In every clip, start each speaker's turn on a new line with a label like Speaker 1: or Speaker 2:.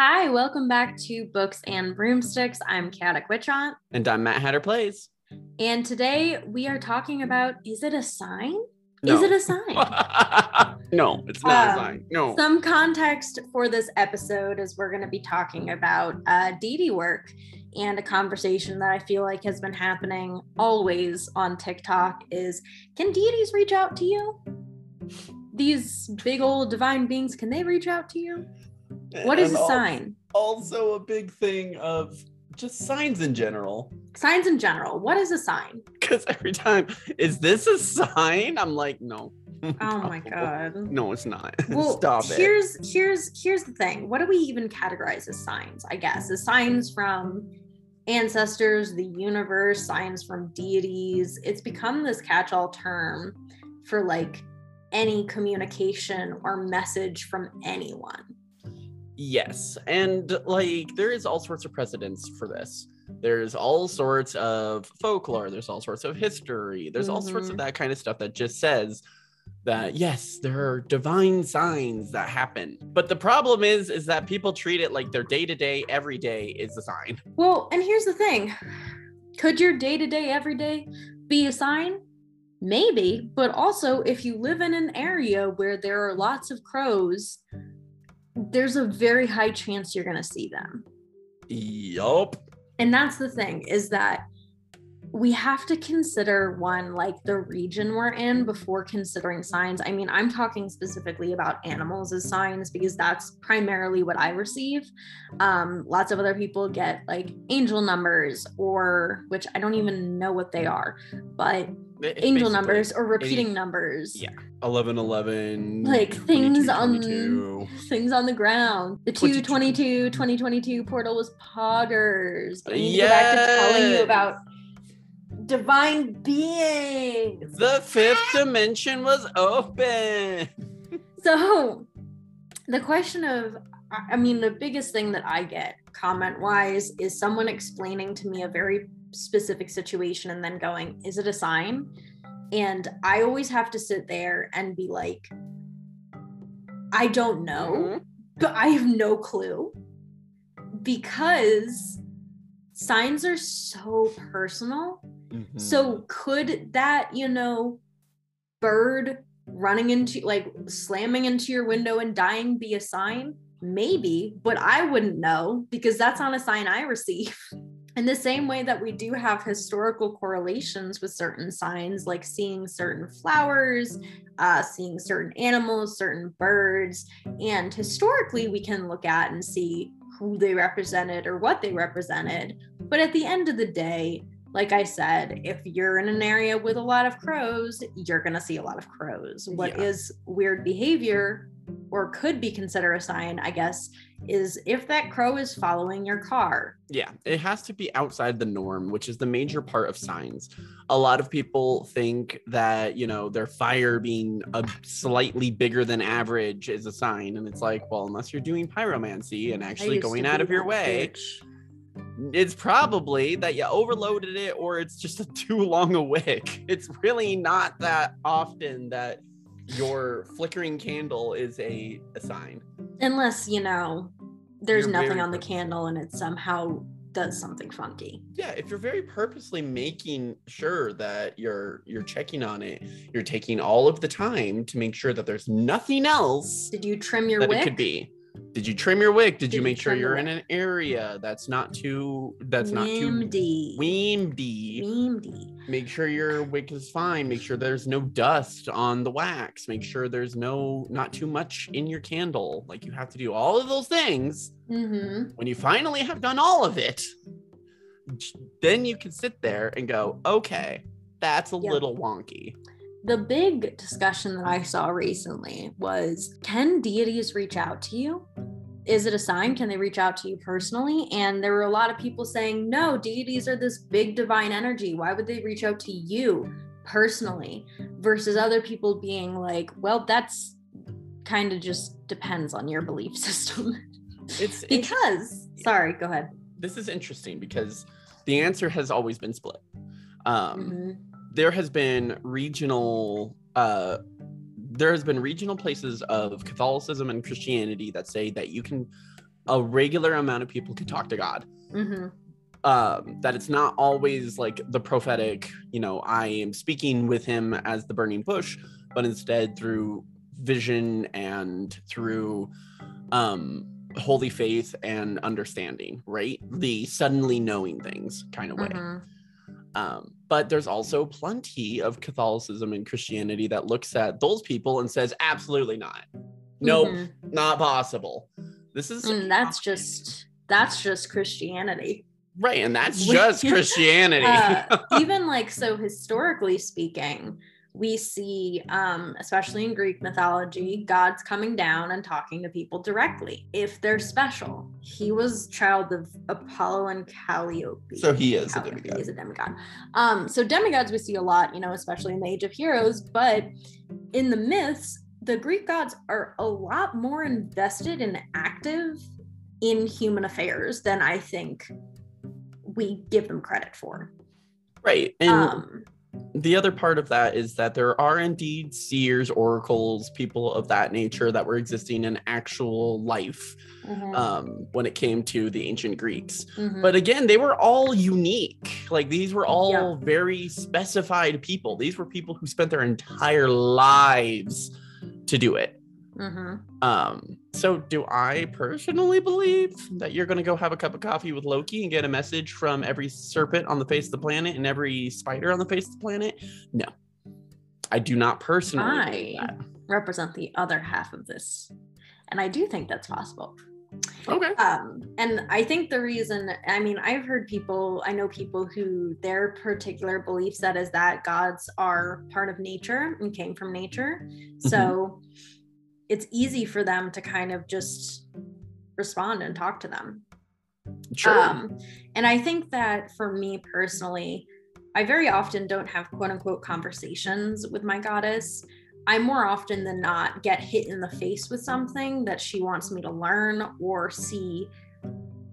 Speaker 1: Hi, welcome back to Books and Broomsticks. I'm Chaotic Witchaunt.
Speaker 2: And I'm Matt Hatter Plays.
Speaker 1: And today we are talking about is it a sign?
Speaker 2: No.
Speaker 1: Is it a sign?
Speaker 2: no, it's not
Speaker 1: Um,
Speaker 2: a sign. No.
Speaker 1: Some context for this episode is we're going to be talking about uh, deity work and a conversation that I feel like has been happening always on TikTok is can deities reach out to you? These big old divine beings, can they reach out to you? What is
Speaker 2: And
Speaker 1: a sign?
Speaker 2: Also, a big thing of just signs in general.
Speaker 1: Signs in general. What is a sign?
Speaker 2: Because every time, is this a sign? I'm like, no.
Speaker 1: Oh my god.
Speaker 2: No, it's not.
Speaker 1: Well,
Speaker 2: Stop it.
Speaker 1: here's here's here's the thing. What do we even categorize as signs? I guess as signs from ancestors, the universe, signs from deities. It's become this catch-all term for like any communication or message from anyone.
Speaker 2: Yes, and like there is all sorts of precedents for this. There's all sorts of folklore, there's all sorts of history, there's all sorts of
Speaker 1: Mhm.
Speaker 2: that kind of stuff that just says that yes, there are divine signs that happen. But the problem is is that people treat it like their day-to-day every day is a sign.
Speaker 1: Well, and here's the thing. Could your day-to-day everyday be a sign? Maybe, but also if you live in an area where there are lots of crows, there's a very high chance you're going to see them.
Speaker 2: Yup.
Speaker 1: And that's the thing is that we have to consider one like the region we're in before considering signs. I mean, I'm talking specifically about animals as signs because that's primarily what I receive. Um, lots of other people get like angel numbers or which I don't even know what they are, but
Speaker 2: It's
Speaker 1: angel numbers or repeating
Speaker 2: any-
Speaker 1: numbers.
Speaker 2: Yeah. 11 11
Speaker 1: Like things on
Speaker 2: 22.
Speaker 1: things on the ground. The
Speaker 2: 22.
Speaker 1: 222 2022 portal was poggers. But I need to go back to telling you about divine beings.
Speaker 2: The fifth dimension was open.
Speaker 1: So the question of I I mean the biggest thing that I get comment wise is someone explaining to me a very specific situation and then going, is it a sign? And I always have to sit there and be like, I don't know.
Speaker 2: Mhm.
Speaker 1: but I have no clue because signs are so personal.
Speaker 2: Mhm.
Speaker 1: So could that, you know, bird running into like slamming into your window and dying be a sign? Maybe, but I wouldn't know because that's not a sign I receive. In the same way that we do have historical correlations with certain signs, like seeing certain flowers, uh, seeing certain animals, certain birds, and historically we can look at and see who they represented or what they represented. But at the end of the day, like I said, if you're in an area with a lot of crows, you're going to see a lot of crows. What
Speaker 2: Yeah.
Speaker 1: is weird behavior or could be considered a sign, I guess, is if that crow is following your car.
Speaker 2: Yeah, it has to be outside the norm, which is the major part of signs. A lot of people think that, you know, their fire being a slightly bigger than average is a sign. And it's like, well, unless you're doing pyromancy and actually going out of your way,
Speaker 1: bitch.
Speaker 2: it's probably that you overloaded it or it's just a too long a wick. It's really not that often that your flickering candle is a, a sign.
Speaker 1: Unless, you know, there's nothing on the candle and it somehow does something funky.
Speaker 2: yeah if you're very purposely making sure that you're you're checking on it you're taking all of the time to make sure that there's nothing else
Speaker 1: Did you trim your
Speaker 2: that
Speaker 1: wick?
Speaker 2: it could be did you trim your wick did,
Speaker 1: Did
Speaker 2: you
Speaker 1: you
Speaker 2: make sure you're in an area that's not too that's not too
Speaker 1: windy
Speaker 2: Windy. make sure your wick is fine make sure there's no dust on the wax make sure there's no not too much in your candle like you have to do all of those things
Speaker 1: Mm-hmm.
Speaker 2: when you finally have done all of it, then you can sit there and go, okay, that's a
Speaker 1: Yeah.
Speaker 2: little wonky.
Speaker 1: The big discussion that I saw recently was can deities reach out to you? Is it a sign? Can they reach out to you personally? And there were a lot of people saying, no, deities are this big divine energy. Why would they reach out to you personally? Versus other people being like, well, that's kind of just depends on your belief system.
Speaker 2: It's
Speaker 1: because, sorry, go ahead.
Speaker 2: this is interesting because the answer has always been split. Um,
Speaker 1: Mhm.
Speaker 2: There has been regional uh, there has been regional places of Catholicism and Christianity that say that you can a regular amount of people can talk to God.
Speaker 1: Mm-hmm.
Speaker 2: Um, that it's not always like the prophetic, you know, I am speaking with him as the burning bush, but instead through vision and through um holy faith and understanding, right? The suddenly knowing things kind of way.
Speaker 1: Mhm.
Speaker 2: Um, but there's also plenty of Catholicism and Christianity that looks at those people and says, absolutely not. Nope,
Speaker 1: Mhm.
Speaker 2: not possible. This is
Speaker 1: And that's just that's just Christianity.
Speaker 2: right, and that's just Christianity.
Speaker 1: Uh, even like so historically speaking, we see um especially in Greek mythology, gods coming down and talking to people directly if they're special. He was child of Apollo and Calliope.
Speaker 2: so he is a
Speaker 1: Calliope,
Speaker 2: demigod.
Speaker 1: He's a demigod. Um, so demigods we see a lot, you know, especially in the Age of Heroes, but in the myths, the Greek gods are a lot more invested and active in human affairs than I think we give them credit for.
Speaker 2: Right. And
Speaker 1: Um,
Speaker 2: the other part of that is that there are indeed seers, oracles, people of that nature that were existing in actual life
Speaker 1: mhm,
Speaker 2: um, when it came to the ancient Greeks.
Speaker 1: mhm.
Speaker 2: But again, they were all unique. Like these were all
Speaker 1: Yeah.
Speaker 2: very specified people. These were people who spent their entire lives to do it.
Speaker 1: Mhm.
Speaker 2: Um, so do I personally believe that you're gonna go have a cup of coffee with Loki and get a message from every serpent on the face of the planet and every spider on the face of the planet? No. I do not personally
Speaker 1: I
Speaker 2: that.
Speaker 1: represent the other half of this, and I do think that's possible.
Speaker 2: Okay.
Speaker 1: um and i think the reason i mean i've heard people i know people who their particular belief set is that gods are part of nature and came from nature so it's easy for them to kind of just respond and talk to them
Speaker 2: Sure.
Speaker 1: um, and I think that for me personally, I very often don't have quote unquote conversations with my goddess. I more often than not get hit in the face with something that she wants me to learn or see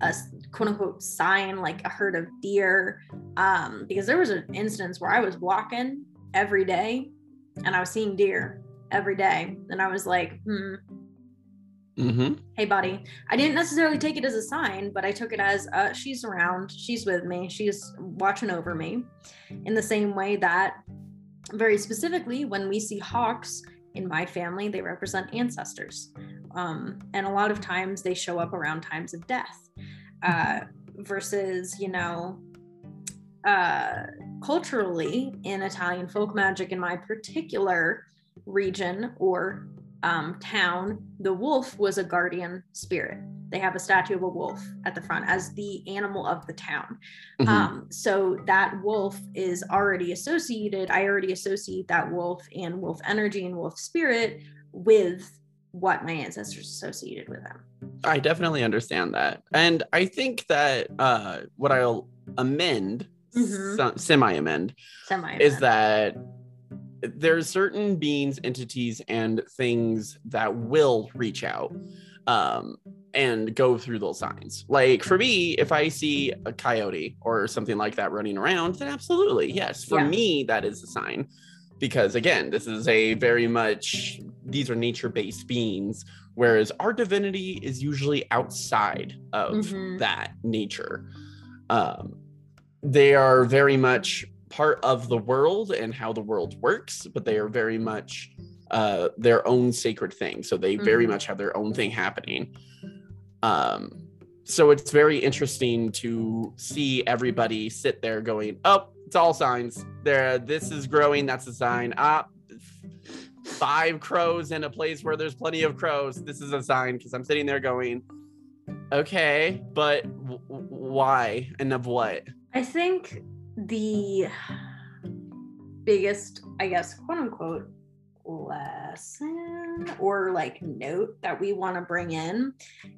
Speaker 1: a quote unquote sign like a herd of deer. Um, because there was an instance where I was walking every day and I was seeing deer every day. And I was like, hmm,
Speaker 2: mm-hmm.
Speaker 1: hey buddy. I didn't necessarily take it as a sign but i took it as uh, she's around. She's with me. She's watching over me. In the same way that very specifically when we see hawks in my family they represent ancestors. Um, and a lot of times they show up around times of death uh, versus you know uh, culturally in italian folk magic in my particular region or um, town, the wolf was a guardian spirit. They have a statue of a wolf at the front as the animal of the town.
Speaker 2: Mhm.
Speaker 1: Um, so that wolf is already associated. I already associate that wolf and wolf energy and wolf spirit with what my ancestors associated with them.
Speaker 2: I definitely understand that. And I think that uh, what I'll amend,
Speaker 1: Mhm.
Speaker 2: semi amend, is that there's certain beings, entities, and things that will reach out um, and go through those signs. Like for me, if I see a coyote or something like that running around, then absolutely, yes. For
Speaker 1: Yeah.
Speaker 2: me, that is a sign. Because again, this is a very much, these are nature based beings, whereas our divinity is usually outside of
Speaker 1: Mhm.
Speaker 2: that nature. Um, they are very much part of the world and how the world works, but they are very much uh, their own sacred thing. So they very
Speaker 1: Mhm.
Speaker 2: much have their own thing happening. Um, so it's very interesting to see everybody sit there going, "Oh, it's all signs. There, this is growing. That's a sign. Ah, five crows in a place where there's plenty of crows. This is a sign." Because I'm sitting there going, "Okay, but w- why and of what?"
Speaker 1: I think the biggest, I guess, quote unquote, lesson or like note that we want to bring in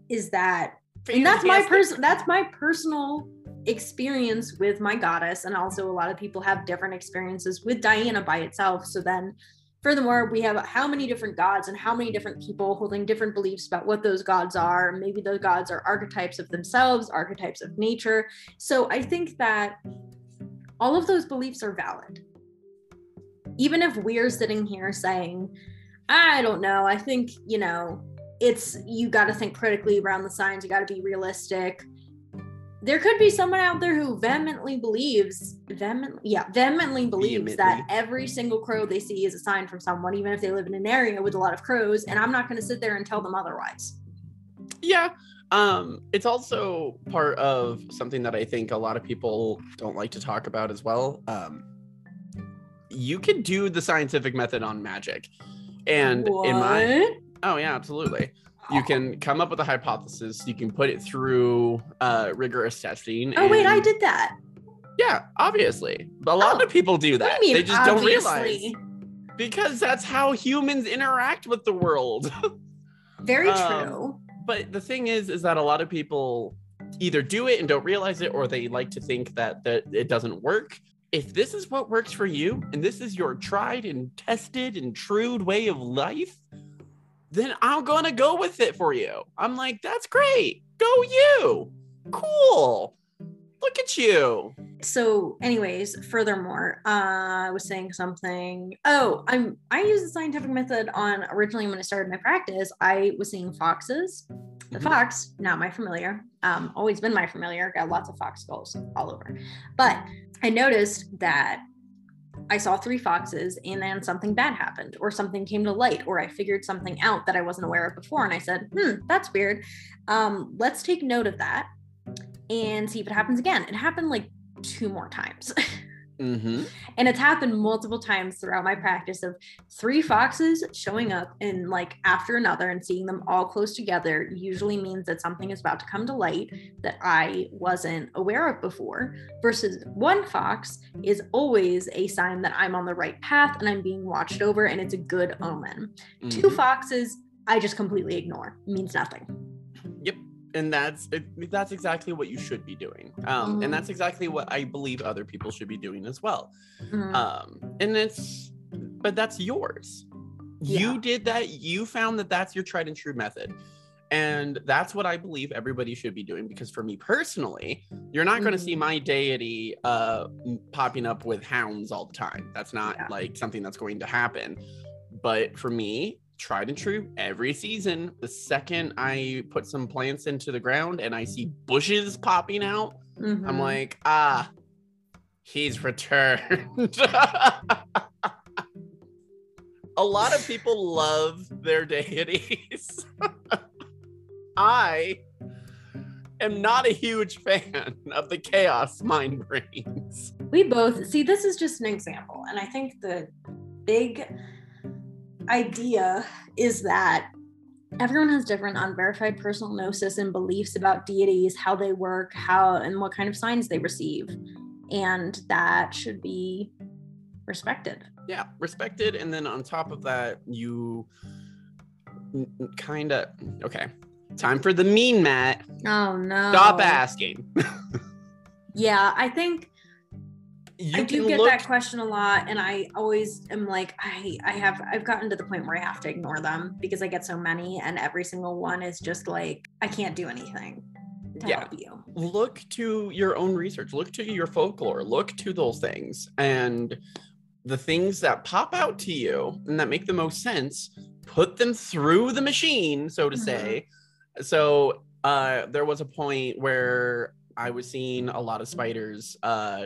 Speaker 1: is that and that's my person that's my personal experience with my goddess and also a lot of people have different experiences with diana by itself so then furthermore we have how many different gods and how many different people holding different beliefs about what those gods are. Maybe those gods are archetypes of themselves archetypes of nature. So i think that all of those beliefs are valid even if we're sitting here saying i don't know i think you know it's you got to think critically around the signs. You got to be realistic. There could be someone out there who vehemently believes, vehemently, yeah, vehemently believes that every single crow they see is a sign from someone, even if they live in an area with a lot of crows. And I'm not going to sit there and tell them otherwise.
Speaker 2: Yeah. Um, it's also part of something that I think a lot of people don't like to talk about as well. Um, you can do the scientific method on magic. And in my oh yeah, absolutely. You can come up with a hypothesis, you can put it through uh rigorous testing.
Speaker 1: Oh wait, I did that.
Speaker 2: Yeah, obviously. But a lot
Speaker 1: Oh,
Speaker 2: of people do
Speaker 1: What
Speaker 2: that.
Speaker 1: do you mean?
Speaker 2: they just don't realize. Because that's how humans interact with the world.
Speaker 1: Very
Speaker 2: Um,
Speaker 1: true.
Speaker 2: But the thing is is that a lot of people either do it and don't realize it or they like to think that that it doesn't work. If this is what works for you and this is your tried and tested and true way of life then i'm gonna go with it for you. I'm like that's great. Go you. Cool look at you
Speaker 1: so anyways furthermore uh, i was saying something oh i'm i use the scientific method on originally when i started my practice i was seeing foxes the
Speaker 2: Mhm.
Speaker 1: fox not my familiar um always been my familiar got lots of fox skulls all over but i noticed that I saw three foxes and then something bad happened or something came to light or I figured something out that I wasn't aware of before. And I said, hmm, that's weird. Um, let's take note of that and see if it happens again. It happened like two more times.
Speaker 2: mm-hmm.
Speaker 1: and it's happened multiple times throughout my practice of three foxes showing up and like after another and seeing them all close together usually means that something is about to come to light that I wasn't aware of before versus one fox is always a sign that I'm on the right path and I'm being watched over and it's a good omen. Two foxes I just completely ignore. Means nothing.
Speaker 2: Yep. And that's it, that's exactly what you should be doing. Um,
Speaker 1: Mhm.
Speaker 2: and that's exactly what I believe other people should be doing as well.
Speaker 1: Mhm.
Speaker 2: Um, and it's but that's yours.
Speaker 1: Yeah.
Speaker 2: You did that, you found that that's your tried and true method. And that's what I believe everybody should be doing because for me personally, you're not going to see my deity uh popping up with hounds all the time. That's not
Speaker 1: Yeah.
Speaker 2: like something that's going to happen. But for me, tried and true every season, the second I put some plants into the ground and I see bushes popping out, I'm
Speaker 1: Mhm.
Speaker 2: like, ah, he's returned. A lot of people love their deities. I am not a huge fan of the chaos mind brains.
Speaker 1: we both see this is just an example and i think the big idea is that everyone has different unverified personal gnosis and beliefs about deities how they work how and what kind of signs they receive and that should be respected
Speaker 2: Yeah, respected. And then on top of that, you kind of, okay, time for the mean Matt.
Speaker 1: oh no
Speaker 2: Stop asking.
Speaker 1: yeah i think
Speaker 2: You
Speaker 1: I do get
Speaker 2: look
Speaker 1: that question a lot, and I always am like, I, I have, I've gotten to the point where I have to ignore them because I get so many, and every single one is just like, I can't do anything to
Speaker 2: Yeah.
Speaker 1: help you.
Speaker 2: look to your own research look to your folklore look to those things and the things that pop out to you and that make the most sense put them through the machine so to
Speaker 1: Mhm.
Speaker 2: say so uh there was a point where i was seeing a lot of spiders uh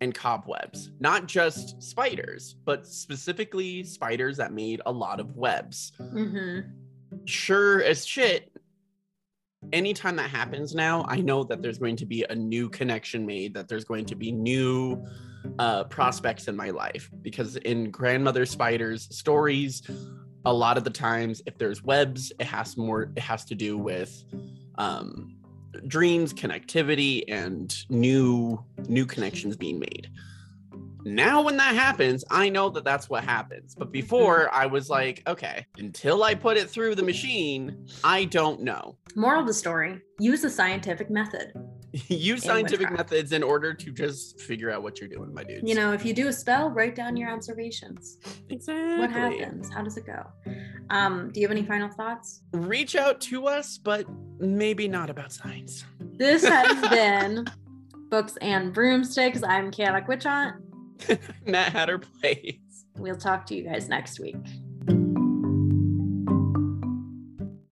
Speaker 2: and cobwebs not just spiders but specifically spiders that made a lot of webs.
Speaker 1: Hmm
Speaker 2: sure as shit anytime that happens now i know that there's going to be a new connection made that there's going to be new uh, prospects in my life. Because in grandmother spiders stories a lot of the times if there's webs it has more it has to do with um, dreams connectivity and new new connections being made now when that happens i know that that's what happens but before i was like okay until i put it through the machine i don't know
Speaker 1: Moral of the story: use the scientific method.
Speaker 2: use scientific methods in order to just figure out what you're doing my dudes
Speaker 1: You know, if you do a spell, write down your observations.
Speaker 2: exactly
Speaker 1: What happens? How does it go? Um, do you have any final thoughts?
Speaker 2: reach out to us but maybe not about science
Speaker 1: This has been Books and Broomsticks. I'm Witch Aunt.
Speaker 2: matt hatter plays
Speaker 1: We'll talk to you guys next week.